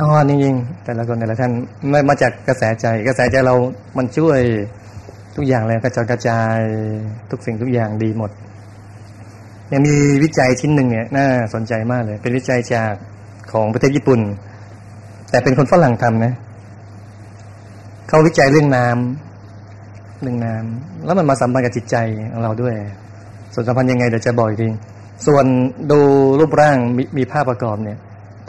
อ๋อนี่ยิงๆแต่ละคนแต่ละท่านไม่มาจากกระแสใจ กระแสใจเรา มันช่วยทุกอย่างเลยกระจายกระจายทุกสิ่งทุกอย่างดีหมดยังมีวิจัยชิ้นหนึ่งเนี่ยน่าสนใจมากเลย เป็นวิจัยจากของประเทศญี่ปุ่น แต่เป็นคนฝรั่งทำนะเขาวิจัยเรื่องน้ำเรื่องน้ำแล้วมันมาสัมพันธ์กับจิตใจของเราด้วย ส่วนสัมพันธ์ยังไงเดี๋ยวจะบอกอีกทีส่วนดูรูปร่างมมีภาพประกอบเนี่ย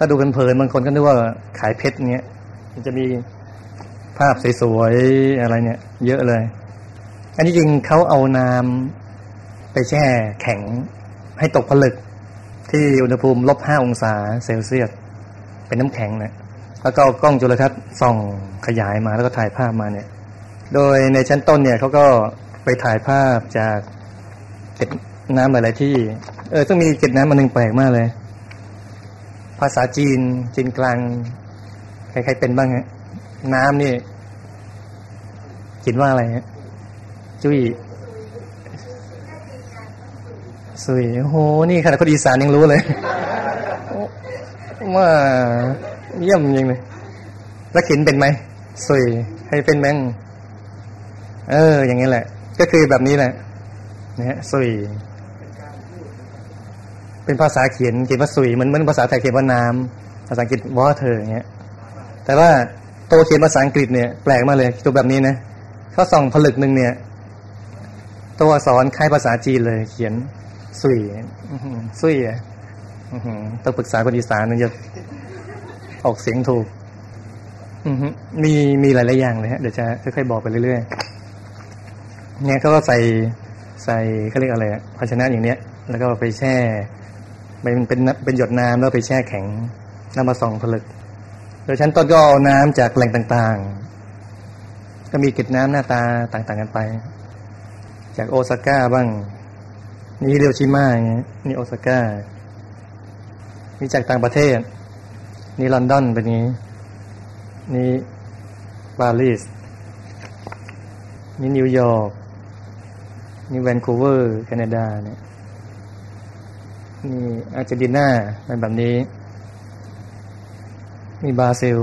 ถ้าดูเพลินๆบางคนก็นึกว่าขายเพชรเนี้ยมันจะมีภาพสวยๆอะไรเนี่ย เยอะเลย อันนี้จริงเขาเอาน้ำไปแช่แข็งให้ตกผลึก ที่อุณหภูมิลบห้าองศาเซลเซียสเป็นน้ำแข็งนะแล้วก็กล้องจุลทรรศน์ส่องขยายมาแล้วก็ถ่ายภาพมาเนี่ย โดยในชั้นต้นเนี่ยเขาก็ไปถ่ายภาพจากเก็ดน้ำหลายๆที่ เออต้องมีเก็ดน้ำมันหนึ่งแปลกมากเลย ภาษาจีน จีนกลาง ใครๆเป็นบ้างฮะน้ำนี่คิดว่าอะไรฮะจุ้ยสุยโอ้โห นี่ขนาดคนอีสานยังรู้เลยว่าเยี่ยมจริงเลยแล้วขินเป็นไหมสุยให้เป็นแมงเออ อย่างนี้แหละ ก็คือแบบนี้แหละนะฮะสุย เป็นภาษาเขียนเขียนว่าสุยเหมือนเหมือนภาษาไทยเขียนว่าน้ำภาษาอังกฤษ water ออย่างเงี้ย แต่ว่าตัวเขียนภาษาอังกฤษเนี่ยแปลกมากเลยตัวแบบนี้นะเขาส่องผลึกหนึ่งเนี่ย ตัวอักษรคล้ายภาษาจีนเลย เขียนสุยสุยอะต้องปรึกษาคนอีสานนึงจะออกเสียงถูกมีมีหลายๆอย่างเลยฮะเดี๋ยวจะค่อยๆบอกไปเรื่อยๆเนี่ยเขาก็ใส่ใส่เขาเรียกอะไรภาชนะอย่างเนี้ย แล้วก็ไปแช่ เป็นเป็นเป็นหยดน้ำแล้วไปแช่แข็งแล้วมาส่องผลึก โดยชั้นต้นก็เอาน้ำจากแหล่งต่างๆ ก็มีกล็ดน้ำหน้าตาต่างๆกันไป จากโอซาก้าบ้างนี่เรียวชิมาอย่างเงี้ยนี่โอซาก้านี่จากต่างประเทศ นี่ลอนดอนเป็นนี้ นี่ปารีสนี่นิวยอร์กนี่แวนคูเวอร์แคนาดาเนี่ย นี่อาร์เจนตินาเป็นแบบนี้ มีบราซิล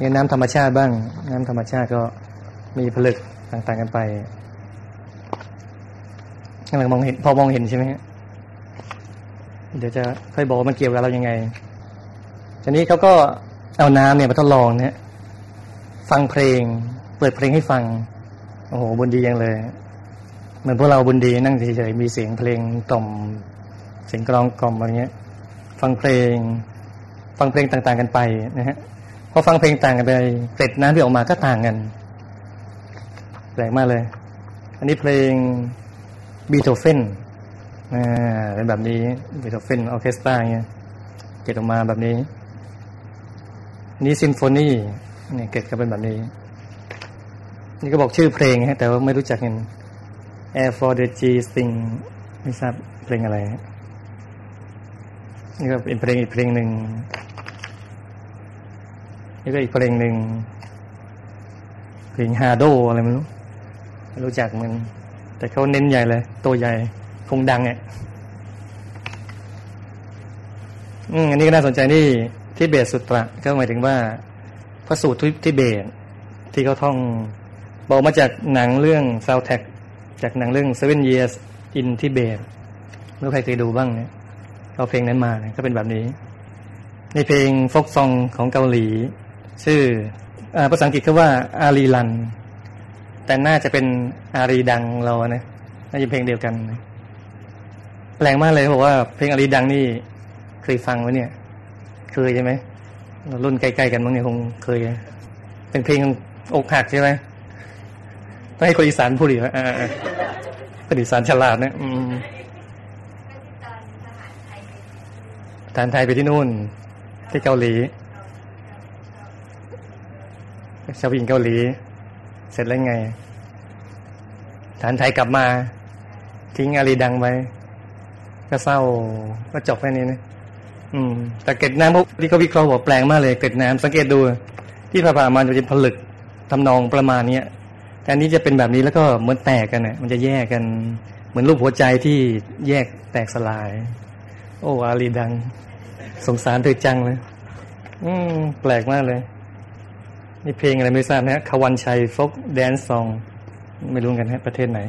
นี่น้ำธรรมชาติบ้าง น้ำธรรมชาติก็มีผลึกต่างๆกันไปกำลังมองเห็น พอมองเห็นใช่ไหมฮะเดี๋ยวจะค่อยบอกมันเกี่ยวกับเรายังไง ทีนี้เขาก็เอาน้ำเนี่ยมาทดลองเนี่ย ฟังเพลง เปิดเพลงให้ฟัง โอ้โหบุญดีอยังเลย เหมือนพวกเราบุญดีนั่งเฉยๆมีเสียงเพลงกล่อม เสียงกลองกล่อมอะไรเงี้ย ฟังเพลง ฟังเพลงต่าง ๆ กันไปนะฮะพอฟังเพลงต่างกันไปเกร็ดน้ำที่ออกมาก็ต่างกันแปลกมากเลย อันนี้เพลงบีโธเฟนอ่าเป็นแบบนี้บีโธเฟนออเคสตราเงี้ยเกตออกมาแบบนี้นี่ซิมโฟนีเนี่ยเกตก็เป็นแบบนี้ นี่ก็บอกชื่อเพลงฮะแต่ว่าไม่รู้จักกัน Air for the G Sting ไม่ทราบเพลงอะไร นี่ก็เป็นเพลงอีกเพลงหนึ่ง นี่ก็อีกเพลงหนึ่ง เพลงฮาโดอะไรไม่รู้ไม่รู้จักมัน แต่เขาเน้นใหญ่เลย ตัวใหญ่ คงดังเนี่ยอืมอันนี้ก็น่าสนใจนี่ทิเบตสุตระก็หมายถึงว่าพระสูตรทิเบต ที่เขาท่อง บอกมาจากหนังเรื่องซาวแท็ก จากหนังเรื่อง Seven Years in Tibet เมื่อใครเคยดูบ้างเนี่ยเอาเพลงนั้นมาก็เป็นแบบนี้ ในเพลงฟกซองของเกาหลี ชื่ออภาษาอังกฤษเขาว่าอารีลัน แต่น่าจะเป็นอารีดังเรานะน่าจะเพลงเดียวกันแปลงมากเลยบอกว่าเพลงอารีดังนี่เคยฟังไหมเนี่ย เคยใช่ไหมรุ่นใกล้ๆกันมั้งเนี่ยคงเคย เป็นเพลงอกหักใช่ไหม ต้องให้คนอีสานพูดอีกอ่าคนอีสานฉลาดนะอืมทานไทยไปที่นู่น ที่เกาหลีชาวหญิงเกาหลี เสร็จแล้วไงฐานไทยกลับมา ทิ้งอารีดังไปก็เศร้าก็จบแค่นี้นะอืม แต่เกล็ดน้ำพวกที่เขาวิเคราะห์บอกแปลงมากเลยเกล็ดน้ำสังเกตดู ที่ผ่าๆมาจะเป็นผลึกทำนองประมาณเนี้ย อันนี้จะเป็นแบบนี้แล้วก็เหมือนแตกกันเนี่ยมันจะแยกกัน เหมือนรูปหัวใจที่แยกแตกสลาย โอ้อารีดัง สงสารเธอจังเลย อืมแปลกมากเลย นี่เพลงอะไรไม่ทราบนะควันชัยฟกแดนซอง ไม่รู้กันฮะประเทศไหน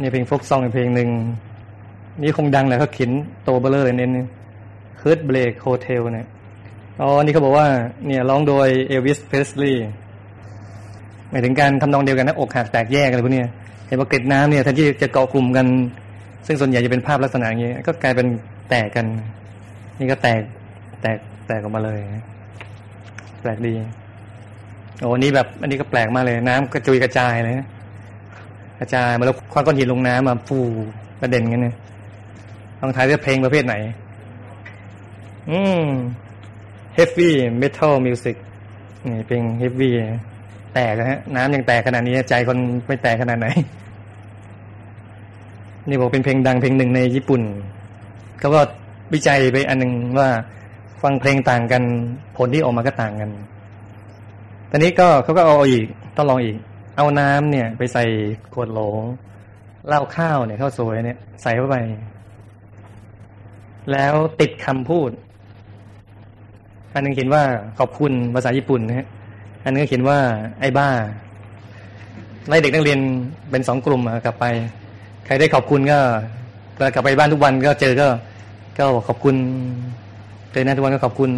นี่เพลง folk song เพลงหนึ่งนี่คงดังแหละเขาเขียนตัวเบ้อเร่อเลยเนี่ย Heartbreak Hotel เนี่ยอ๋อนี่เขาบอกว่า เนี่ยร้องโดยเอลวิสเพสลีย์ หมายถึงการทำนองเดียวกันนะอกหักแตกแยกอะไรพวกนี้เห็นว่าเกล็ดน้ำเนี่ยแทนที่จะเกาะกลุ่มกัน ซึ่งส่วนใหญ่จะเป็นภาพลักษณะอย่างนี้ ก็กลายเป็นแตกกัน นี่ก็แตกแตกแตกออกมาเลย แปลกดีโอ้นี่แบบ อันนี้ก็แปลกมากเลย น้ำกระจุยกระจายเลยกระจายมาแล้วคว้าก้อนหินลงน้ำมาฟูกระเด็นกันเนี่ยลองทายว่าเพลงประเภทไหน อืม heavy metal music นี่เพลง heavy แตกนะฮะน้ำยังแตกขนาดนี้ใจคนไม่แตกขนาดไหน นี่บอกเป็นเพลงดังเพลงหนึ่งในญี่ปุ่นเขาก็วิจัยไปอันหนึ่งว่าฟังเพลงต่างกัน ผลที่ออกมาก็ต่างกัน ตอนนี้ก็เขาก็เอาอีกต้องลองอีก เอาน้ำเนี่ย ไปใส่ขวดโหลเหล้าข้าวเนี่ยข้าวสวยเนี่ย ใส่เข้าไป แล้วติดคำพูดอันนึงเขียนว่าขอบคุณภาษาญี่ปุ่นนะฮะ อันนึงก็เขียนว่า ไอ้บ้าไล่เด็กนักเรียนเป็นสองกลุ่มกลับไป ใครได้ขอบคุณก็กลับไปบ้านทุกวันก็เจอก็ ก็บอกขอบคุณเจอหน้าทุกวันก็ขอบคุณ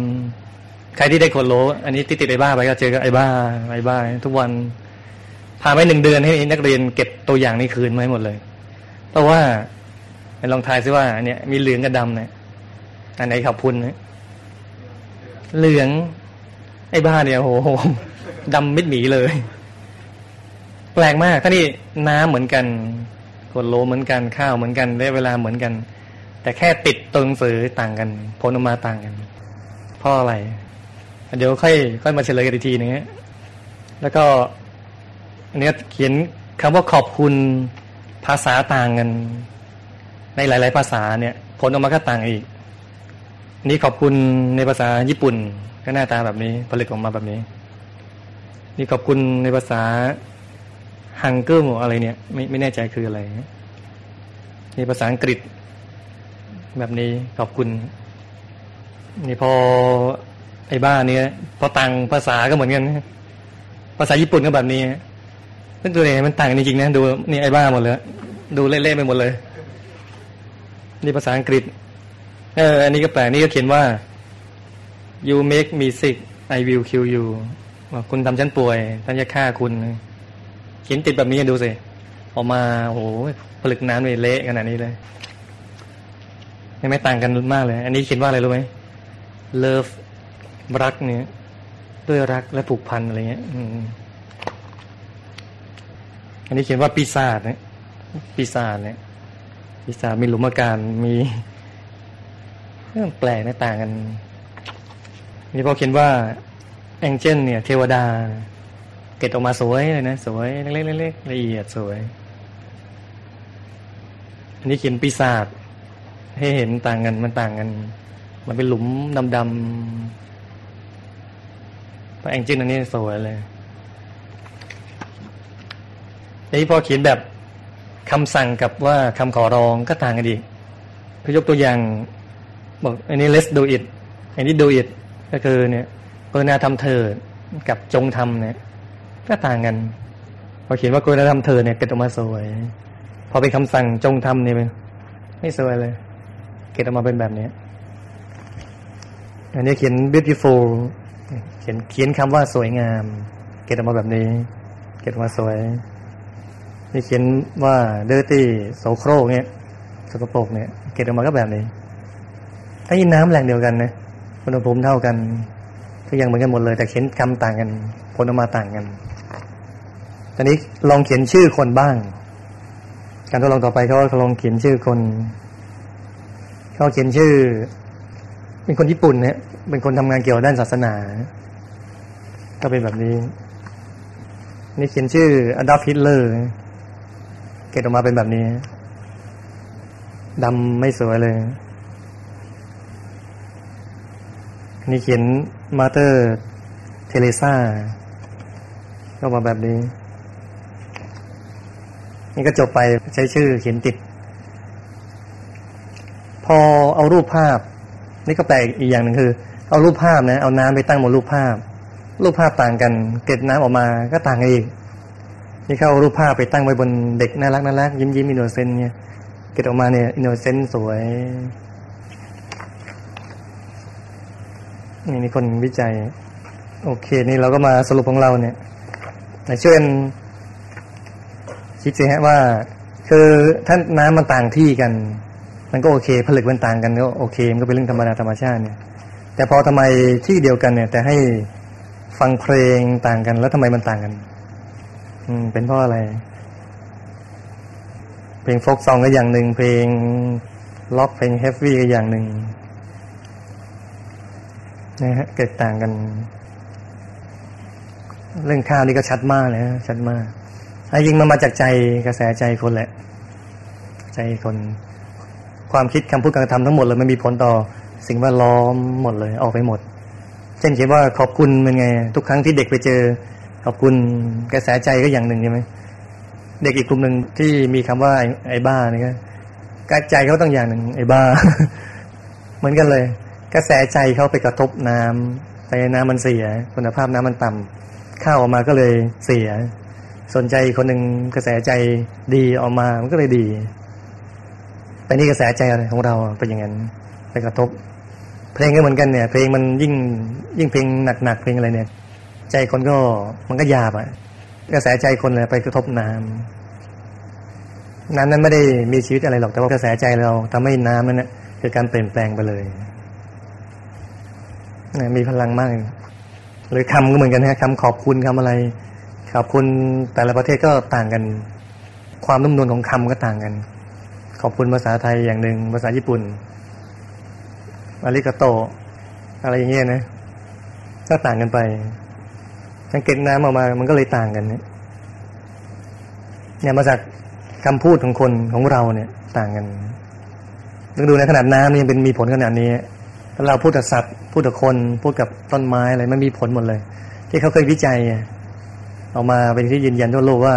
ใครที่ได้ขวดโหลอันนี้ติดติดไอ้บ้าไปก็เจอก็ไอ้บ้าไอ้บ้า ทุกวันผ่านไปหนึ่งเดือนให้นักเรียนเก็บตัวอย่างนี้คืนมาให้หมดเลย เพราะว่าลองทายซิว่าเนี่ยมีเหลืองกับดำเนี่ยอันไหนขอบคุณเนี่ยเหลือง ไอ้บ้าเนี่ยโห ดำมิดหมีเลย แปลกมากท่านี่น้ำเหมือนกันกดโลเหมือนกันข้าวเหมือนกันได้เวลาเหมือนกัน แต่แค่ติดตัวหนังสือต่างกันผลออกมาต่างกันเพราะอะไร เดี๋ยวค่อยค่อยมาเฉลยกันอีกทีนึงแล้วก็อันนี้เขียนคำว่าขอบคุณภาษาต่างกัน ในหลาย ๆ ภาษาเนี่ย ผลออกมาก็ต่างอีก นี่ขอบคุณในภาษาญี่ปุ่นก็หน้าตาแบบนี้ ผลิตออกมาแบบนี้ นี่ขอบคุณในภาษาฮังเกิลอะไรเนี่ย ไม่ไม่แน่ใจคืออะไรนี่ภาษาอังกฤษ แบบนี้ขอบคุณ นี่พอไอ้บ้าเนี่ยพอต่างภาษาก็เหมือนกันภาษาญี่ปุ่นก็แบบนี้ซึ่งตัวนี้มันต่างจริงๆนะดูนี่ไอ้บ้าหมดเลยดูเละๆไปหมดเลย นี่ภาษาอังกฤษ เออ อันนี้ก็แปลกนี่ก็เขียนว่า you make me sick I will kill you ว่าคุณทำฉันป่วยฉันจะฆ่าคุณเขียนติดแบบนี้ดูสิออกมาโอ้หผลึกน้ำเลยเละขนาดนี้เลยไม่ต่างกันมากเลย อันนี้เขียนว่าอะไรรู้ไหม love รักเนี่ย ด้วยรักและผูกพันอะไรเงี้ยอันนี้เขียนว่าปีศาจเนี่ยปีศาจเนี่ยปีศาจมีหลุมอากาศมีเรื่องแปลกในต่างกันนี่พอเขียนว่า แองเจิลเนี่ย เทวดา เก็บออกมาสวยเลยนะ สวยเล็กๆละเอียดสวย อันนี้เขียนปีศาจให้เห็นต่างกันมันต่างกัน มันเป็นหลุมดำๆพระแองเจิลอันนี้สวยเลยนี้พอเขียนแบบคำสั่งกับว่าคำขอร้องก็ต่างกันดีกพยกตัวอย่าง บอกอันนี้ let's do it อันนี้ do it ก็คือเนี่ย กรุณาทำเธอกับจงทำเนี่ยก็ต่างกันพอเขียนว่ากรุณาทำเธอเนี่ยเกิดออกมาสวย พอเป็นคำสั่งจงทำเนี่ยไม่สวยเลย เกิดออกมาเป็นแบบนี้อันนี้เขียน beautiful เขียนเขียนคำว่าสวยงาม เกิดออกมาแบบนี้ เกิดออกมาสวยนี่เขียนว่า dirty โสโครกเนี่ยสกปรกเนี่ย เกิดออกมาก็แบบนี้ไอ้น้ำแรงเดียวกันนะอุณหภูมิเท่ากัน ก็ยังเหมือนกันหมดเลย แต่เขียนคำต่างกันผลออกมาต่างกันตอนนี้ลองเขียนชื่อคนบ้าง การทดลองต่อไปเขาลองเขียนชื่อคนเขาเขียนชื่อ เป็นคนญี่ปุ่นเนี่ยเป็นคนทำงานเกี่ยวด้านศาสนา ก็เป็นแบบนี้ นี่เขียนชื่ออดอล์ฟฮิตเลอร์เกล็ดออกมาเป็นแบบนี้ดำไม่สวยเลย นี่เขียน Mother Teresa ก็มาแบบนี้ นี่ก็จบไปใช้ชื่อเขียนติด พอเอารูปภาพ นี่ก็แปลกอีกอย่างหนึ่งคือ เอารูปภาพนะ เอาน้ำไปตั้งบนรูปภาพ รูปภาพต่างกัน เกล็ดน้ำออกมาก็ต่างกันอีกนี่เขาเอารูปภาพไปตั้งไว้บนเด็กน่ารักน่ารักยิ้มยิ้ม innocent เนี่ยเกล็ดออกมาเนี่ย innocent สวย นี่มีคนวิจัย โอเค นี่เราก็มาสรุปของเราเนี่ยช่วยคิดสิฮะว่า คือถ้าน้ำมันต่างที่กัน มันก็โอเค ผลึกมันต่างกันก็โอเค มันก็เป็นเรื่องธรรมดาธรรมชาติเนี่ย แต่พอทำไมที่เดียวกันเนี่ย แต่ให้ฟังเพลงต่างกัน แล้วทำไมมันต่างกัน อืม เป็นเพราะอะไร เพลงโฟกซองก็อย่างหนึ่งเพลงล็อกเพลงเฮฟวี่ก็อย่างหนึ่ง นะฮะเกิดต่างกัน เรื่องข้าวนี่ก็ชัดมากเลยนะชัดมากไอ้ยิงมันมาจากใจกระแสใจคนแหละ ใจคน ความคิดคำพูดการทำทั้งหมดเลยมันมีผลต่อ สิ่งแวดล้อมหมดเลย ออกไปหมด เช่นเขียนว่าขอบคุณเป็นไง ทุกครั้งที่เด็กไปเจอ ขอบคุณกระแสใจก็อย่างหนึ่งใช่ไหมเด็กอีกกลุ่มหนึ่งที่มีคำว่าไอ้บ้านี่ก็กระใจเขาต้องอย่างหนึ่งไอ้บ้า เหมือนกันเลย กระแสใจเขาไปกระทบน้ำแต่น้ำมันเสีย คุณภาพน้ำมันต่ำข้าวออกมาก็เลยเสีย สนใจคนหนึ่งกระแสใจดีออกมามันก็เลยดี แต่นี่กระแสใจอะไรของเราเป็นอย่างนั้นไปกระทบ เพลงก็เหมือนกันเนี่ย เพลงมันยิ่งยิ่งเพลงหนักๆเพลงอะไรเนี่ย ใจคนก็มันก็หยาบอะกระแสใจคนเลยไปกระทบน้ำน้ำนั้นไม่ได้มีชีวิตอะไรหรอกแต่ว่ากระแสใจเราทำให้น้ำนั้นเนี่ยเกิดการเปลี่ยนแปลงไปเลย มีพลังมาก หรือคำก็เหมือนกันนะคำขอบคุณคำอะไร ขอบคุณแต่ละประเทศก็ต่างกัน ความนุ่มนวลของคำก็ต่างกัน ขอบคุณภาษาไทยอย่างหนึ่งภาษาญี่ปุ่นอาริกาโต อะไรอย่างเงี้ยนะ ก็ต่างกันไปสังเกตน้ำออกมา มันก็เลยต่างกันเนี่ยเนี่ยมาจากคำพูดของคนของเราเนี่ย ต่างกันต้องดูในขนาดน้ำนี่ยังเป็นมีผลขนาดนี้ เราพูดกับสัตว์พูดกับคนพูดกับต้นไม้อะไรมันมีผลหมดเลย ที่เขาเคยวิจัยออกมาเป็นที่ยืนยันทั่วโลกว่า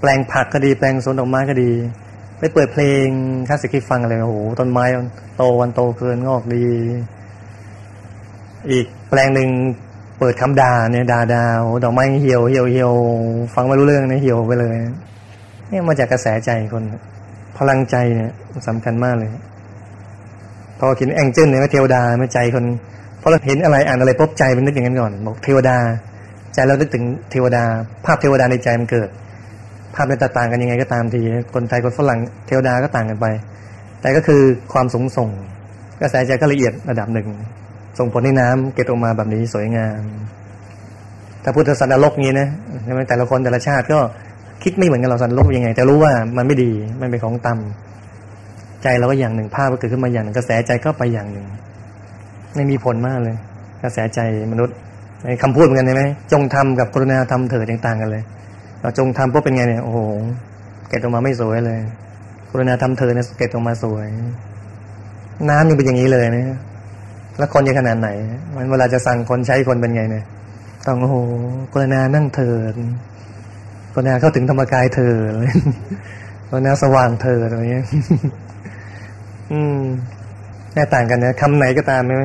แปลงผักก็ดีแปลงสวนดอกไม้ก็ดี ไปเปิดเพลงคลาสสิกให้ฟังอะไรโอ้โหต้นไม้โตวันโตเกินงอกดี อีกแปลงหนึ่งเปิดคำด่าเนี่ยด่าดาวดอกไม้เหี่ยวเหี่ยวเหี่ยวฟังไม่รู้เรื่องเนี่ยเหี่ยวไปเลยนี่มาจากกระแสใจคน พลังใจเนี่ยสำคัญมากเลย พอเห็นแองเจิลเนี่ยเทวดาไม่ใจคนพอเราเห็นอะไรอ่านอะไรปุ๊บใจมันนึกอย่างนั้นก่อนบอกเทวดา ใจเรานึกถึงเทวดา ภาพเทวดาในใจมันเกิด ภาพในต่างกันยังไงก็ตามทีคนไทยคนฝรั่งเทวดาก็ต่างกันไป แต่ก็คือความสงส่งกระแสใจก็ละเอียดระดับหนึ่ง ส่งผลให้น้ำเกิดออกมาแบบนี้สวยงามถ้าพุทธศาสนาโลกนี้นะใช่ไหมแต่ละคนแต่ละชาติก็คิดไม่เหมือนกันเราสันโลกยังไง แต่รู้ว่ามันไม่ดีมันเป็นของต่ำ ใจเราก็อย่างหนึ่งภาพก็เกิดขึ้นมาอย่างหนึ่งกระแสใจก็ไปอย่างหนึ่ง ไม่มีผลมากเลย กระแสใจมนุษย์ในคำพูดเหมือนกันใช่ไหมจงทำกับกรุณาทำเถิดต่างกันเลยเราจงทำปุ๊บเป็นไงเนี่ยโอ้โหเก็บออกมาไม่สวยเลย กรุณาทำเถิดเนี่ยเก็บออกมาสวย น้ำยังเป็นอย่างนี้เลยนะแล้วคนยังขนาดไหน มันเวลาจะสั่งคนใช้คนเป็นไงเนี่ยต้องโอ้โหกรุณานั่งเถิดกรุณาเข้าถึงธรรมกายเถิดกรุณาสว่างเถิดอะไรเงี้ย อืมแน่ต่างกันนะคำไหนก็ตามไหม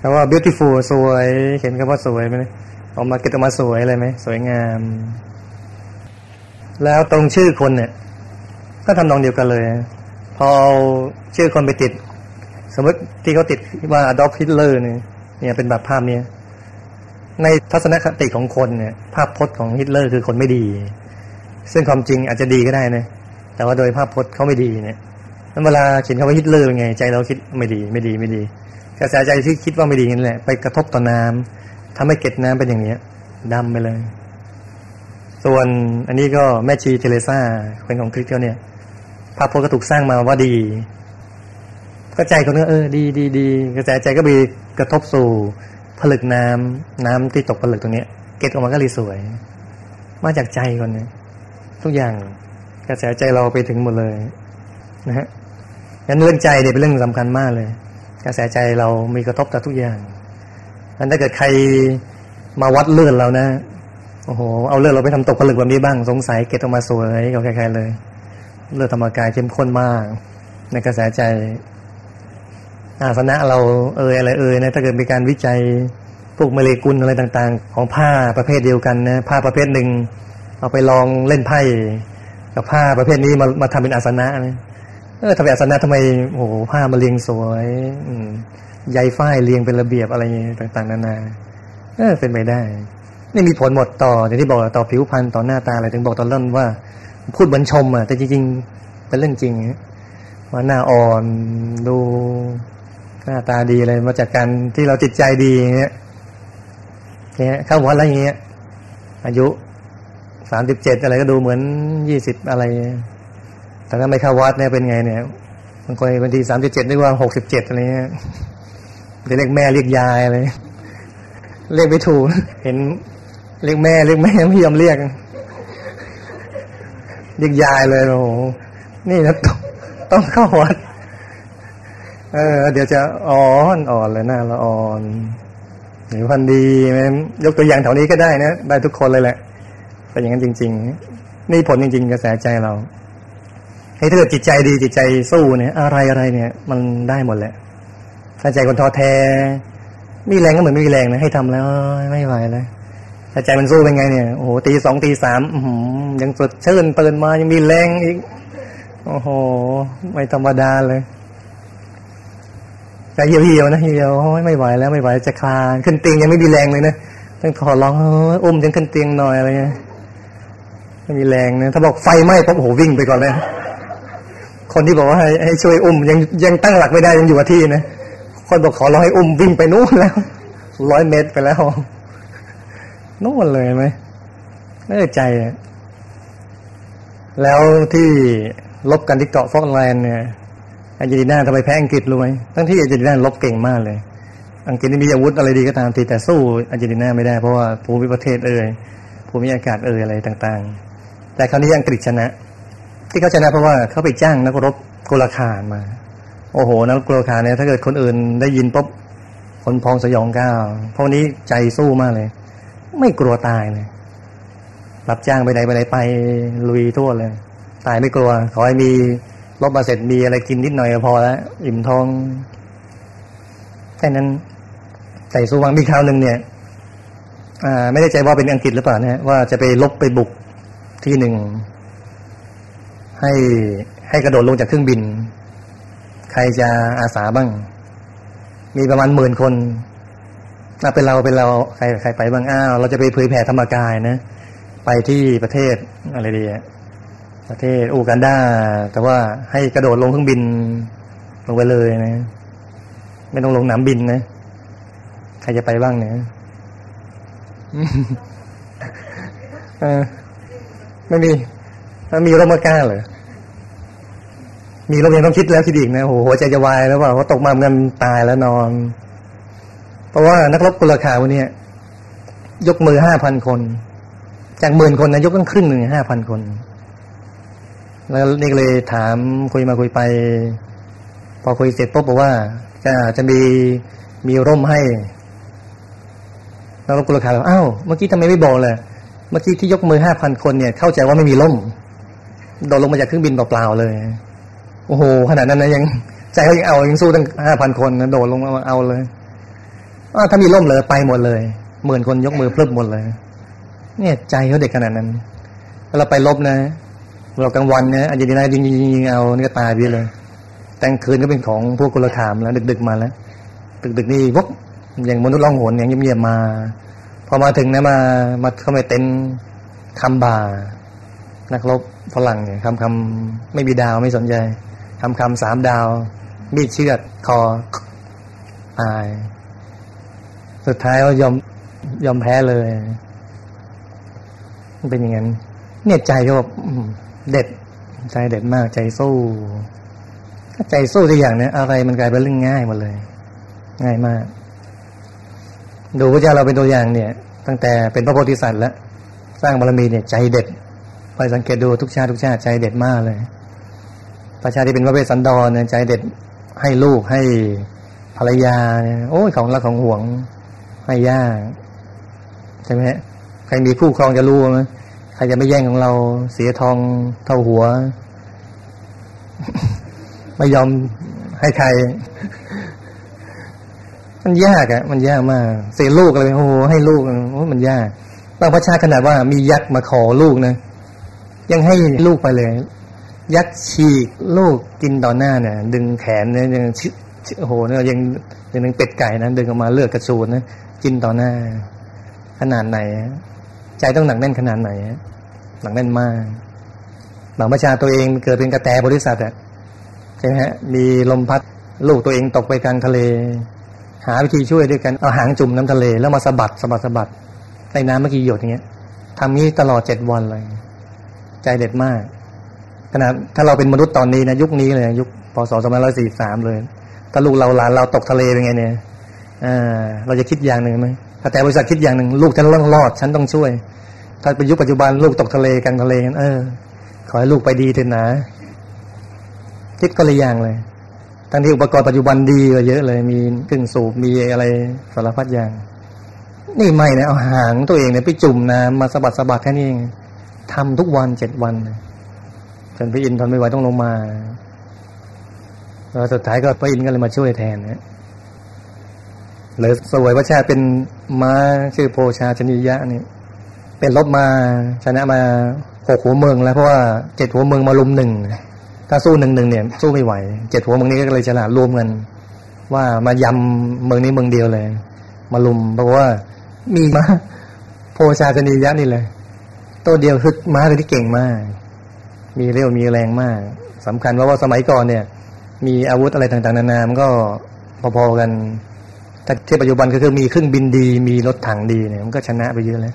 คำว่า beautiful สวย เห็นคำว่าสวยไหมออกมาเก็ตออกมาสวยอะไรไหมสวยงาม แล้วตรงชื่อคนเนี่ย ก็ทำนองเดียวกันเลย พอชื่อคนไปติด สมมติที่เขาติดว่า Adolf Hitler เนี่ยเนี่ยเป็นแบบภาพเนี้ยในทัศนคติของคนเนี่ย ภาพพจน์ของฮิตเลอร์คือคนไม่ดี ซึ่งความจริงอาจจะดีก็ได้นะแต่ว่าโดยภาพพจน์เขาไม่ดีเนี่ยั้นเวลาเขียนคำว่าฮิตเลอร์เป็นไง ใจเราคิดไม่ดีไม่ดีไม่ดี กระแสใจที่คิดว่าไม่ดีนั่นแหละไปกระทบต่อน้ำทำให้เกล็ดน้ำเป็นอย่างเนี้ยดำไปเลย ส่วนอันนี้ก็แม่ชีเทเลซ่าเป็นของคริสเตียนเนี่ยภาพพจน์ก็ถูกสร้างมาว่าดี ก็ใจคนก็เออดีดีดีกระแสใจก็ไปกระทบสู่ผลึกน้ำน้ำที่ตกผลึกตรงนี้เกล็ดออกมาก็เลยสวย มาจากใจคนนี้ทุกอย่างกระแสใจเราไปถึงหมดเลยนะฮะ งั้นเรื่องใจเนี่ยเป็นเรื่องสำคัญมากเลย กระแสใจเรามีกระทบต่อทุกอย่างงั้นถ้าเกิดใครมาวัดเลือดเรานะโอ้โหเอาเลือดเราไปทำตกผลึกแบบนี้บ้างสงสัยเกตออกมาสวยกับใครๆเลย เลือดธรรมกายเข้มข้นมาก ในกระแสใจอาสนะเราเอยอะไรเอยนะถ้าเกิดมีการวิจัยพวกมเลกุลอะไรต่างๆ ของผ้าประเภทเดียวกันนะผ้าประเภทหนึ่งเอาไปลองเล่นไพ่กับผ้าประเภทนี้มามาทำเป็นอาสนะนะ เออทำเป็นอาสนะทำไมโอ้โหผ้ามาเรียงสวย อืมใยฝ้ายเรียงเป็นระเบียบอะไรต่างๆ นานา เออเป็นไปได้ นี่มีผลหมดต่ออย่างที่บอกต่อผิวพรรณต่อหน้าตาอะไรถึงบอกตอนเริ่มว่า พูดเหมือนชมอะแต่จริงๆเป็นเรื่องจริงว่าหน้าอ่อนดูหน้าตาดีเลยมาจากการที่เราจิตใจดีเงี้ยเนี่ยเข้าวัดอะไรเงี้ยอายุสามสิบเจ็ดอะไรก็ดูเหมือนยี่สิบอะไร แต่ถ้าไม่เข้าวัดเนี่ยเป็นไงเนี่ยบางคนบางทีสามสิบเจ็ดนึกว่าหกสิบเจ็ดอะไรเงี้ยเรียกแม่เรียกยายอะไรเรียกไม่ถูกเห็นเรียกแม่เรียกแม่ไม่ยอมเรียกเรียกยายเลยโอ้โหนี่นะต้องต้องเข้าวัดเออ เดี๋ยวจะอ่อนอ่อนเลยหน้าละอ่อนหรือพันดีไหมยกตัวอย่างแถวนี้ก็ได้นะได้ทุกคนเลยแหละเป็นอย่างนั้นจริง ๆ นี่ผลจริง ๆ กระแสใจเรา ให้ถ้าเกิดจิตใจดีจิตใจสู้เนี่ย อะไรอะไรเนี่ย มันได้หมดแหละถ้าใจคนท้อแท้ มีแรงก็เหมือนไม่มีแรงนะให้ทำแล้วไม่ไหวเลยถ้าใจมันสู้เป็นไงเนี่ยโอ้โหตีสองตีสามยังสดชื่นเตือนมายังมีแรงอีกโอ้โหไม่ธรรมดาเลยใจเหี่ยวเหี่ยวนะเหี่ยวไม่ไหวแล้วไม่ไหวจะคลานขึ้นเตียงยังไม่มีแรงเลยนะต้องขอร้องอุ้มฉันขึ้นเตียงหน่อยอะไรเงี้ยไม่มีแรงนะถ้าบอกไฟไหม้ปุ๊บโอ้โหวิ่งไปก่อนเลย คนที่บอกว่าให้ให้ช่วยอุ้มยังยังตั้งหลักไม่ได้ยังอยู่กับที่นะคนบอกขอร้องให้อุ้มวิ่งไปนู่นแล้วร้อยเมตรไปแล้วนู่นเลยไหมไม่ใจ แล้วที่ลบกันที่เกาะฟอกแลนด์เนี่ยอาร์เจนตินาทำไมแพ้อังกฤษรู้ไหมทั้งที่อาร์เจนตินาลบเก่งมากเลย อังกฤษนี่มีอาวุธอะไรดีก็ตามทีแต่สู้อาร์เจนตินาไม่ได้เพราะว่าภูมิประเทศเอ่ยภูมิอากาศเอ่ยอะไรต่าง ๆ แต่คราวนี้อังกฤษชนะ ที่เขาชนะเพราะว่าเขาไปจ้างนักรบกุลคารมา โอ้โหนักกุลคารเนี่ยถ้าเกิดคนอื่นได้ยินปุ๊บคนพองสยองก้าวเพราะนี้ใจสู้มากเลย ไม่กลัวตายเลยรับจ้างไปไหนไปไหนไปลุยทั่วเลย ตายไม่กลัว ขอให้มีลบมาเสร็จมีอะไรกินนิดหน่อยก็พอแล้วอิ่มท้องแค่นั้นใส่สู้วังมีคราวหนึ่งเนี่ยอ่าไม่ได้ใจว่าเป็นอังกฤษหรือเปล่านะว่าจะไปลบไปบุกที่หนึ่ง ให้ให้กระโดดลงจากเครื่องบิน ใครจะอาสาบ้าง มีประมาณหมื่นคนน่าเป็นเราเป็นเราใครใครไปบ้างอ้าวเราจะไปเผยแผ่ธรรมกายนะ ไปที่ประเทศอะไรดีประเทศอูกันดาแต่ว่าให้กระโดดลงเครื่องบิน ลงไปเลยนะ ไม่ต้องลงหนามบินนะใครจะไปบ้างเนี่ยไม่มี ถ้ามีรถมากล้าเหรอมีรถยังต้องคิดแล้วคิดอีกนะโหหัวใจจะวายแล้วว่าเขาตกมาเหมือนกันตายแล้วนอน เพราะว่านักรบกุลคาวันนี้ยกมือห้าพันคน จากหมื่นคนนะยกตั้งครึ่งหนึ่งห้าพันคน แล้วนี่เลยถามคุยมาคุยไป พอคุยเสร็จปุ๊บบอกว่าจะจะมีมีร่มให้แล้วกุลคาบอกอ้าวเมื่อกี้ทำไมไม่บอกเลยเมื่อกี้ที่ยกมือห้าพันคนเนี่ย เข้าใจว่าไม่มีร่ม โดดลงมาจากเครื่องบินเปล่าๆเลย โอ้โห ขนาดนั้นนะยังใจเขายังเอายังสู้ตั้งห้าพันคนนะโดดลงมาเอาเลยอถ้ามีร่มเลยไปหมดเลยหมื่นคนยกมือเพลิบหมดเลย เนี่ยใจเขาเด็กขนาดนั้นเราไปลบนะ เรากลางวันนี่ยอาจจะได้ยิงยิงเอานี่ก็ตายไปเลย แต่งคืนก็เป็นของพวกกุลขามแล้ว ดึก ๆ มาแล้วดึกๆนี่วกอย่างมนุษย์ล่องหนอย่างเงียบๆมา พอมาถึงนะมามาเข้าไปเต็นคำบ่า นักรบฝรั่งเนี่ยคำคำไม่มีดาวไม่สนใจคำคำสามดาว มีดเชือดคอตาย สุดท้ายก็ยอมยอมแพ้เลยมันเป็นอย่างนั้นเนี่ยใจก็แบบเด็ด ใจเด็ดมากใจสู้ถ้าใจสู้ทุกอย่างเนี่ยอะไรมันกลายเป็นเรื่องง่ายหมดเลย ง่ายมาก ดูพระเจ้าเราเป็นตัวอย่างเนี่ย ตั้งแต่เป็นพระโพธิสัตว์แล้ว สร้างบารมีเนี่ย ใจเด็ด ไปสังเกตดูทุกชาติทุกชาติใจเด็ดมากเลย ประชาที่เป็นพระเวสสันดรเนี่ยใจเด็ดให้ลูกให้ภรรยาเนี่ยโอ้ยของรักของห่วงให้ย่าใช่ไหมใครมีคู่ครองจะรู้ไหมใครจะไม่แย่งของเราเสียทองเท่าหัว ไม่ยอมให้ใคร มันยากอะมันยากมาก เสียลูกอะไรโอ้โหให้ลูกโอ้มันยากบางพระชาขนาดว่ามียักษ์มาขอลูกนะ ยังให้ลูกไปเลย ยักฉีกลูกกินต่อหน้าเนี่ย ดึงแขนเนี่ยยังโอ้โหเนี่ยยังยังนึงเป็ดไก่นะดึงออกมาเลือดกระชูนนะกินต่อหน้า ขนาดไหนใจต้องหนักแน่นขนาดไหนหนักแน่นมากบางประชาตัวเองเกิดเป็นกระแตบริษัทอะใช่ไหมฮะมีลมพัดลูกตัวเองตกไปกลางทะเล หาวิธีช่วยด้วยกันเอาหางจุ่มน้ำทะเล แล้วมาสะบัดสะบัดสะบัดในน้ำเมื่อกี้หยดอย่างเงี้ยทำนี้ตลอดเจ็ดวันเลย ใจเด็ดมากขนาดถ้าเราเป็นมนุษย์ตอนนี้นะยุคนี้เลย ยุคพศสองพันร้อยสี่สามเลยถ้าลูกเราหลานเราตกทะเลเป็นไงเนี่ยเราจะคิดอย่างหนึ่งไหมถ้าแต่บริษัทคิดอย่างหนึ่งลูกฉันต้องรอด ฉันต้องช่วย ถ้าเป็นยุคปัจจุบันลูกตกทะเลกลางทะเลกันเออ ขอให้ลูกไปดีเถอะนะคิดก็เลยอย่างเลยทั้งที่อุปกรณ์ปัจจุบันดีกว่าเยอะเลย มีเครื่งสูบมีอะไรสารพัดอย่าง นี่ไม่นะเอาหางตัวเองเนี่ยไปจุ่มน้ำมาสะบัดสะบัดแค่นี้เอง ทำทุกวันเจ็ดวันจนพระอินทร์ทนไม่ไหวต้องลงมาแล้วสุดท้ายก็พระอินทร์ก็เลยมาช่วยแทนนะเลยสวยพระชาเป็นม้าชื่อโพชาชนิยะนี่เป็นลบมาชนะมาหกหัวเมืองแล้วเพราะว่าเจ็ดหัวเมืองมาลุมหนึ่งถ้าสู้หนึ่งหนึ่งเนี่ย สู้ไม่ไหวเจ็ดหัวเมืองนี้ก็เลยฉลาดรวมกันว่ามายำเมืองนี้เมืองเดียวเลย มาลุมเพราะว่ามีม้าโพชาชนิยะนี่เลย ตัวเดียวคือม้าเลยที่เก่งมาก มีเร็วมีแรงมากสำคัญว่าว่าสมัยก่อนเนี่ย มีอาวุธอะไรต่างๆนานามันก็พอๆกันถ้าเทียบปัจจุบันก็คือมีเครื่องบินดี มีรถถังดีเนี่ยมันก็ชนะไปเยอะแล้ว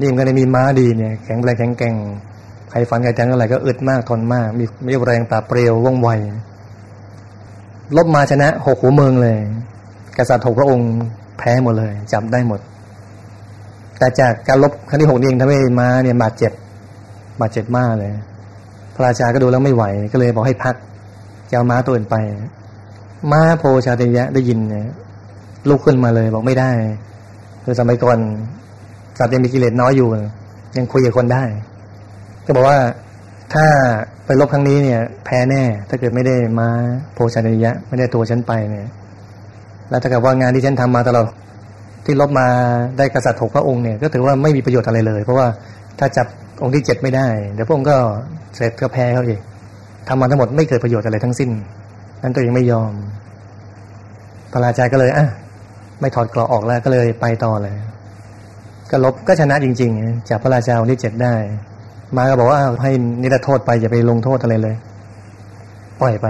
นี่มันก็ได้มีม้าดีเนี่ย แข็งแรงแข็งแกร่งใครฟันใครแทงอะไรก็อึดมากทนมาก มีมีแรงปราบเปรียวว่องไวลบมาชนะหกหัวเมืองเลย กษัตริย์หกพระองค์แพ้หมดเลยจับได้หมด แต่จากการลบครั้งที่หกนี่เองทำให้ม้าเนี่ยบาดเจ็บบาดเจ็บมากเลย พระราชาก็ดูแล้วไม่ไหว ก็เลยบอกให้พักจะเอาม้าตัวอื่นไป ม้าโพชาติยะได้ยินเนี่ยลุกขึ้นมาเลยบอกไม่ได้คือสมัยก่อนสัตว์ยังมีกิเลสน้อยอยู่ ยังคุยกับคนได้ ก็บอกว่าถ้าไปลบครั้งนี้เนี่ย แพ้แน่ ถ้าเกิดไม่ได้ม้าโพชาติยะ ไม่ได้ตัวฉันไปเนี่ย แล้วถ้าเกิดว่างานที่ฉันทำมาตลอด ที่ลบมาได้กษัตริย์หกพระองค์เนี่ยก็ถือว่าไม่มีประโยชน์อะไรเลย เพราะว่าถ้าจับองค์ที่เจ็ดไม่ได้เดี๋ยวพระองค์ก็เสร็จก็แพ้เขาเองทำมาทั้งหมดไม่เกิดประโยชน์อะไรทั้งสิ้นนั้นตัวเองไม่ยอมพระราชาก็เลยอะไม่ถอดกรอออกแล้วก็เลยไปต่อเลยก็ลบก็ชนะจริงๆจากพระราชาองค์ที่เจ็ดได้ มาก็บอกว่าให้นิรโทษไปอย่าไปลงโทษอะไรเลย ปล่อยไป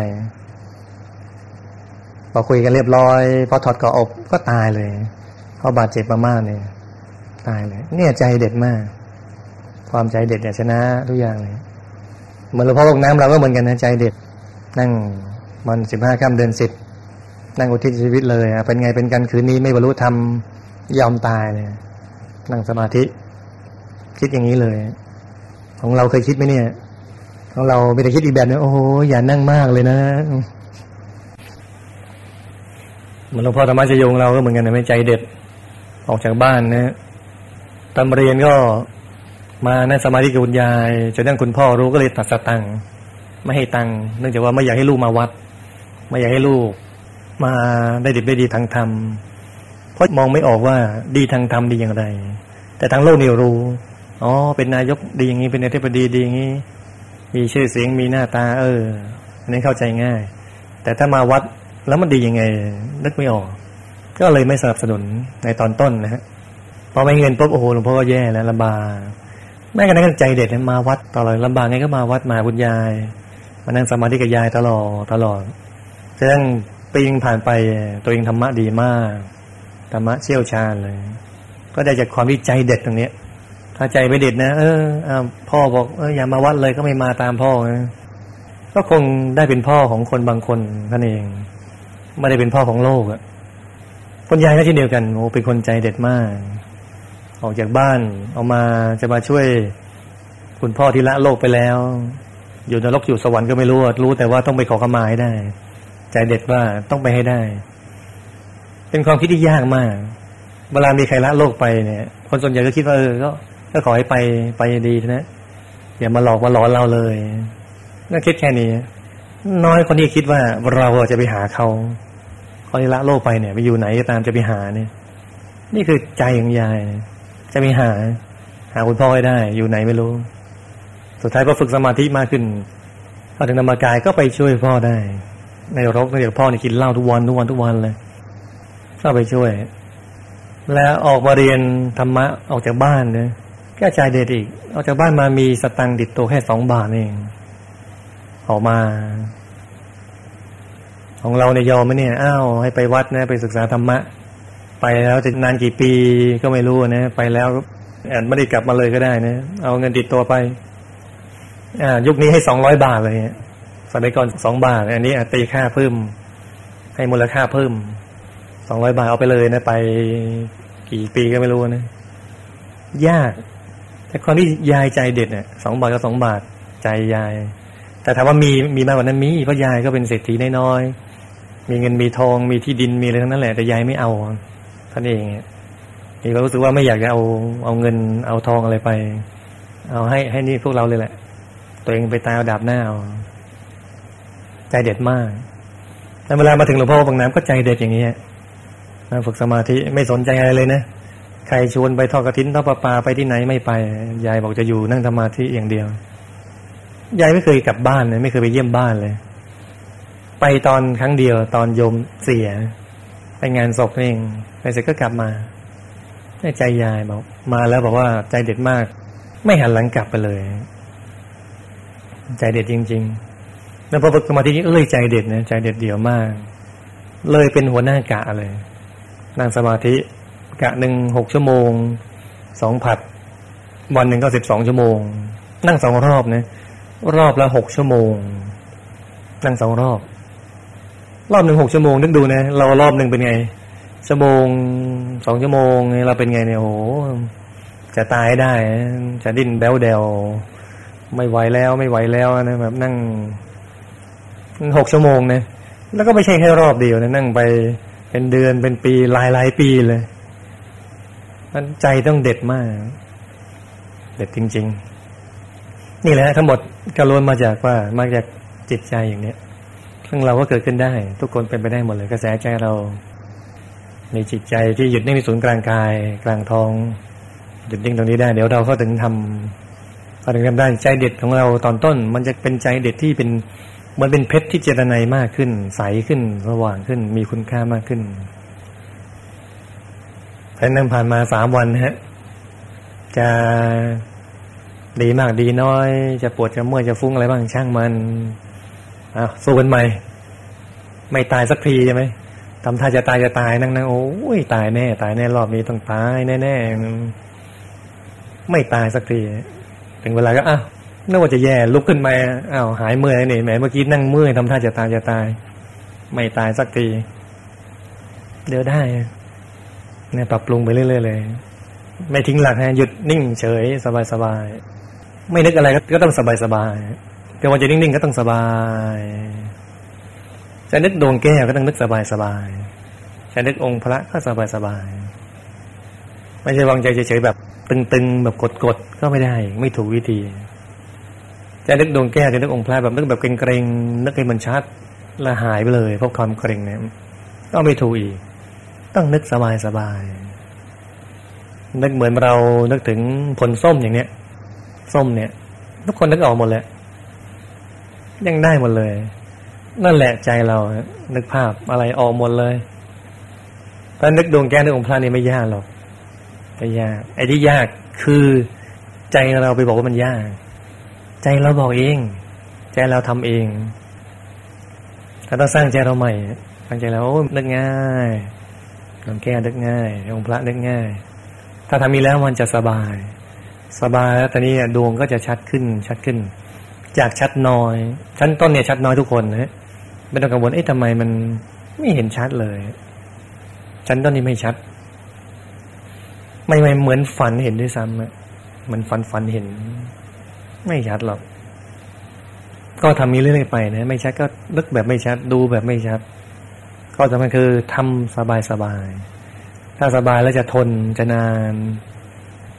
พอคุยกันเรียบร้อย พอถอดกรอออกก็ตายเลย เขาบาดเจ็บมามากเนี่ยตายเลยเนี่ยใจเด็ดมาก ความใจเด็ดเนี่ยชนะทุกอย่างเลยเหมือนหลวงพ่อลงน้ำเราก็เหมือนกันนะใจเด็ด นั่งมันสิบห้าค่ำเดือนสิบนั่งอุทิศชีวิตเลยอะเป็นไงเป็นกันคืนนี้ไม่บรรลุธรรมยอมตายเลยนั่งสมาธิ คิดอย่างนี้เลย ของเราเคยคิดไหมเนี่ย ของเราไม่ได้คิดอีกแบบนึงโอ้โหอย่านั่งมากเลยนะเหมือนหลวงพ่อธรรมชโยงเราก็เหมือนกันนะไม่ใจเด็ด ออกจากบ้านนะตอนเรียนก็มานั่งสมาธิกับคุณยายจนนั่งคุณพ่อรู้ก็เลยตัดสตังไม่ให้ตังเนื่องจากว่าไม่อยากให้ลูกมาวัด ไม่อยากให้ลูก มาได้ดีได้ดีทางธรรมเพราะมองไม่ออกว่าดีทางธรรมดีอย่างไร แต่ทางโลกนี่รู้อ๋อเป็นนายกดีอย่างนี้เป็นนายเทพดีดีอย่างนี้ มีชื่อเสียงมีหน้าตา เอออันนี้เข้าใจง่าย แต่ถ้ามาวัดแล้วมันดียังไงนึกไม่ออก ก็เลยไม่สนับสนุนในตอนต้นนะฮะพอไม่เงินปุ๊บโอ้โหหลวงพ่อก็แย่แล้วลำบากแม่กันนั่งใจเด็ดมาวัดตลอดลำบากไงก็มาวัดมาคุณยาย มานั่งสมาธิกับยายตลอดตลอดจะนั่งปีงผ่านไปตัวเองธรรมะดีมากธรรมะเชี่ยวชาญเลย ก็ได้จากความวิจัยเด็ดตรงเนี้ย ถ้าใจไม่เด็ดนะ เอออพ่อบอกเอออย่ามาวัดเลยก็ไม่มาตามพ่อนะก็คงได้เป็นพ่อของคนบางคนนั่นเอง ไม่ได้เป็นพ่อของโลกอะ คนยายก็เช่นเดียวกันโอ้เป็นคนใจเด็ดมาก ออกจากบ้านออกมาจะมาช่วย คุณพ่อที่ละโลกไปแล้ว อยู่นรกอยู่สวรรค์ก็ไม่รู้รู้แต่ว่าต้องไปขอขมาให้ได้ ใจเด็ดว่าต้องไปให้ได้ เป็นความคิดที่ยากมากเวลามีใครละโลกไปเนี่ย คนส่วนใหญ่ก็คิดว่าเออก็ก็ขอให้ไปไปดีนะอย่ามาหลอกมาหลอนเราเลยน่าคิดแค่นี้ น้อยคนที่คิดว่าเราจะไปหาเขา เขาละโลกไปเนี่ย ไปอยู่ไหนก็ตามจะไปหาเนี่ย นี่คือใจของยาย จะไปหา หาคุณพ่อให้ได้ อยู่ไหนไม่รู้ สุดท้ายพอฝึกสมาธิมากขึ้นพอถึงนามกายก็ไปช่วยพ่อได้ ในรกเดี๋ยวพ่อเนี่ยกินเหล้าทุกวันทุกวันทุกวันเลยก็ไปช่วย แล้วออกมาเรียนธรรมะออกจากบ้านเนี่ยแก้ใจเด็ดอีกออกจากบ้านมามีสตังค์ติดตัวแค่สองบาทเองออกมา ของเราเนี่ยยอมไหมเนี่ยอ้าวให้ไปวัดนะไปศึกษาธรรมะ ไปแล้วจะนานกี่ปีก็ไม่รู้นะไปแล้วแอนไม่ได้กลับมาเลยก็ได้นะเอาเงินติดตัวไป อ่า ยุคนี้ให้สองร้อยบาทเลยสมัยก่อนสองบาท อันนี้ตีค่าเพิ่ม ให้มูลค่าเพิ่มสองร้อยบาทเอาไปเลยนะไปกี่ปีก็ไม่รู้นะยาก แต่คนที่ยายใจเด็ดเนี่ยสองบาทก็สองบาทใจยาย แต่ถามว่ามีมีมากกว่านั้นมีเพราะยายก็เป็นเศรษฐีน้อยๆ มีเงินมีทองมีที่ดินมีอะไรทั้งนั้นแหละแต่ยายไม่เอาท่านเองมีก็รู้สึกว่าไม่อยากจะเอาเอาเงินเอาทองอะไรไป เอาให้ให้นี่พวกเราเลยแหละ ตัวเองไปตายเอาดาบหน้าเอาใจเด็ดมากแต่เวลามาถึงหลวงพ่อบางน้ำก็ใจเด็ดอย่างนี้นะฝึกสมาธิไม่สนใจอะไรเลยนะใครชวนไปทอดกระถินทอดปลาปาไปที่ไหนไม่ไปยายบอกจะอยู่นั่งสมาธิอย่างเดียวยายไม่เคยกลับบ้านเลยไม่เคยไปเยี่ยมบ้านเลย ไปตอนครั้งเดียว ตอนโยมเสีย ไปงานศพเองไปเสร็จก็กลับมาใจยายบอก มาแล้วบอกว่าใจเด็ดมาก ไม่หันหลังกลับไปเลย ใจเด็ดจริง ๆ แล้วพอฝึกสมาธินี้เอ้ยใจเด็ดนะใจเด็ดเดี่ยวมาก เลยเป็นหัวหน้ากะเลยนั่งสมาธิกะหนึ่งหกชั่วโมงสองผัด วันหนึ่งก็สิบสองชั่วโมง นั่งสองรอบนะรอบละหกชั่วโมง นั่งสองรอบ รอบหนึ่งหกชั่วโมงนึกดูนะ เรารอบหนึ่งเป็นไงชั่วโมงสองชั่วโมงเราเป็นไงเนี่ยโหจะตายได้ จะดิ้นแบวเดวไม่ไหวแล้วไม่ไหวแล้วนะแบบนั่งหกชั่วโมงนะแล้วก็ไม่ใช่แค่รอบเดียวนะนั่งไปเป็นเดือนเป็นปีหลายหลายปีเลย มันใจต้องเด็ดมาก เด็ดจริง ๆ นี่แหละทั้งหมดกระล้วนมาจากว่ามาจากจิตใจอย่างเนี้ย ซึ่งเราก็เกิดขึ้นได้ ทุกคนเป็นไปได้หมดเลยกระแสใจเรา มีจิตใจที่หยุดนิ่งในศูนย์กลางกาย กลางท้องหยุดนิ่งตรงนี้ได้ เดี๋ยวเราก็ถึงทำก็ถึงทำได้ใจเด็ดของเราตอนต้น มันจะเป็นใจเด็ดที่เป็นมันเป็นเพชรที่เจตนมากขึ้น ใสขึ้นสว่างขึ้น มีคุณค่ามากขึ้นแผ่นั่งผ่านมาสามวันฮะ จะดีมากดีน้อย จะปวดจะเมื่อยจะฟุ้งอะไรบ้างช่างมัน อะสู้กันใหม่ ไม่ตายสักทีใช่ไหมทำท่าจะตายจะตายนั่งนั่งโอ้ยตายแน่ ตายแน่รอบนี้ต้องตายแน่แน่ไม่ตายสักทีถึงเวลาก็อ้าวนึกว่าจะแย่ลุกขึ้นมาอ้าวหายเมื่อยนี่แหมเมื่อกี้นั่งเมื่อยทำท่าจะตายจะตาย ไม่ตายสักทีเดี๋ยวได้เนี่ยปรับปรุงไปเรื่อยๆเลย ไม่ทิ้งหลักนะหยุดนิ่งเฉย สบายๆไม่นึกอะไรก็ต้องสบายๆ แต่ว่าจะนิ่งๆก็ต้องสบายจะนึกดวงแก้วก็ต้องนึกสบายสบายจะนึกองค์พระก็สบายสบายไม่ใช่วางใจเฉยๆแบบ ตึงๆแบบกดๆก็ไม่ได้ ไม่ถูกวิธีจะนึกดวงแก้วจะนึกองค์พระแบบนึกแบบเกรงๆนึกให้มันชัดละหายไปเลยเพราะความเกรงเนี่ยก็ไม่ถูกอีก ต้องนึกสบายสบายนึกเหมือนเรานึกถึงผลส้มอย่างเนี้ย ส้มเนี่ย ทุกคนนึกออกหมดแหล้ว ยังได้หมดเลย นั่นแหละใจเรานึกภาพอะไรออกหมดเลยถ้านึกดวงแก้วนึกองค์พระนี่ไม่ยากหรอกไม่ยาก ไอ้ที่ยากคือใจเราไปบอกว่ามันยาก ใจเราบอกเอง ใจเราทำเองถ้าต้องสร้างใจเราใหม่สร้างใจเราโอ้นึกง่ายดวงแก้วนึกง่ายองค์พระนึกง่าย ถ้าทำมีแล้วมันจะสบาย สบายแล้วตอนนี้ดวงก็จะชัดขึ้นชัดขึ้น จากชัดน้อย ชั้นต้นเนี่ยชัดน้อยทุกคนนะไม่ต้องกังวลเอ๊ะทำไมมันไม่เห็นชัดเลยฉันตอนนี้ไม่ชัด ไม่ไม่เหมือนฝันเห็นด้วยซ้ำอะมันฝันฝันเห็น ไม่ชัดหรอกก็ทำมีเรื่อยๆไปนะไม่ชัดก็ลึกแบบไม่ชัด ดูแบบไม่ชัด ก็สำคัญคือทำสบายสบายถ้าสบายแล้วจะทนจะนาน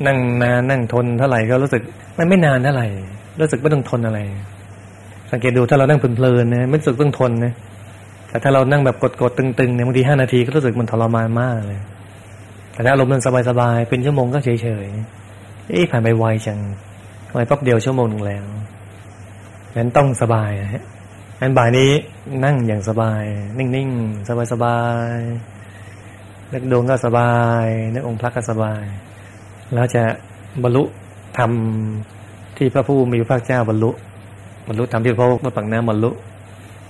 นั่งนานนั่งทนเท่าไหร่ก็รู้สึกมันไม่นานเท่าไหร่ รู้สึกไม่ต้องทนอะไร สังเกตดูถ้าเรานั่งเพลินๆนะไม่รู้สึกต้องทนนะแต่ถ้าเรานั่งแบบกดๆตึงๆเนี่ยบางทีห้านาทีก็รู้สึกมันทรมานมากเลย แต่ถ้าอารมณ์มันสบายๆเป็นชั่วโมงก็เฉยๆเอ๊ะผ่านไปไวจังทำไมป๊บเดียวชั่วโมงหนึ่งแล้วงั้นต้องสบายนะฮะงั้นบ่ายนี้นั่งอย่างสบาย นิ่งๆ สบายๆนึกดวงก็สบายนึกองค์พระก็สบาย แล้วจะบรรลุธรรม ที่พระผู้มีพระเจ้าบรรลุบรรลุธรรมที่พระพุทธปักน้ำบรรลุ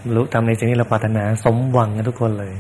บรรลุธรรมในสิ่งที่เราปรารถนาสมหวังกันทุกคนเลย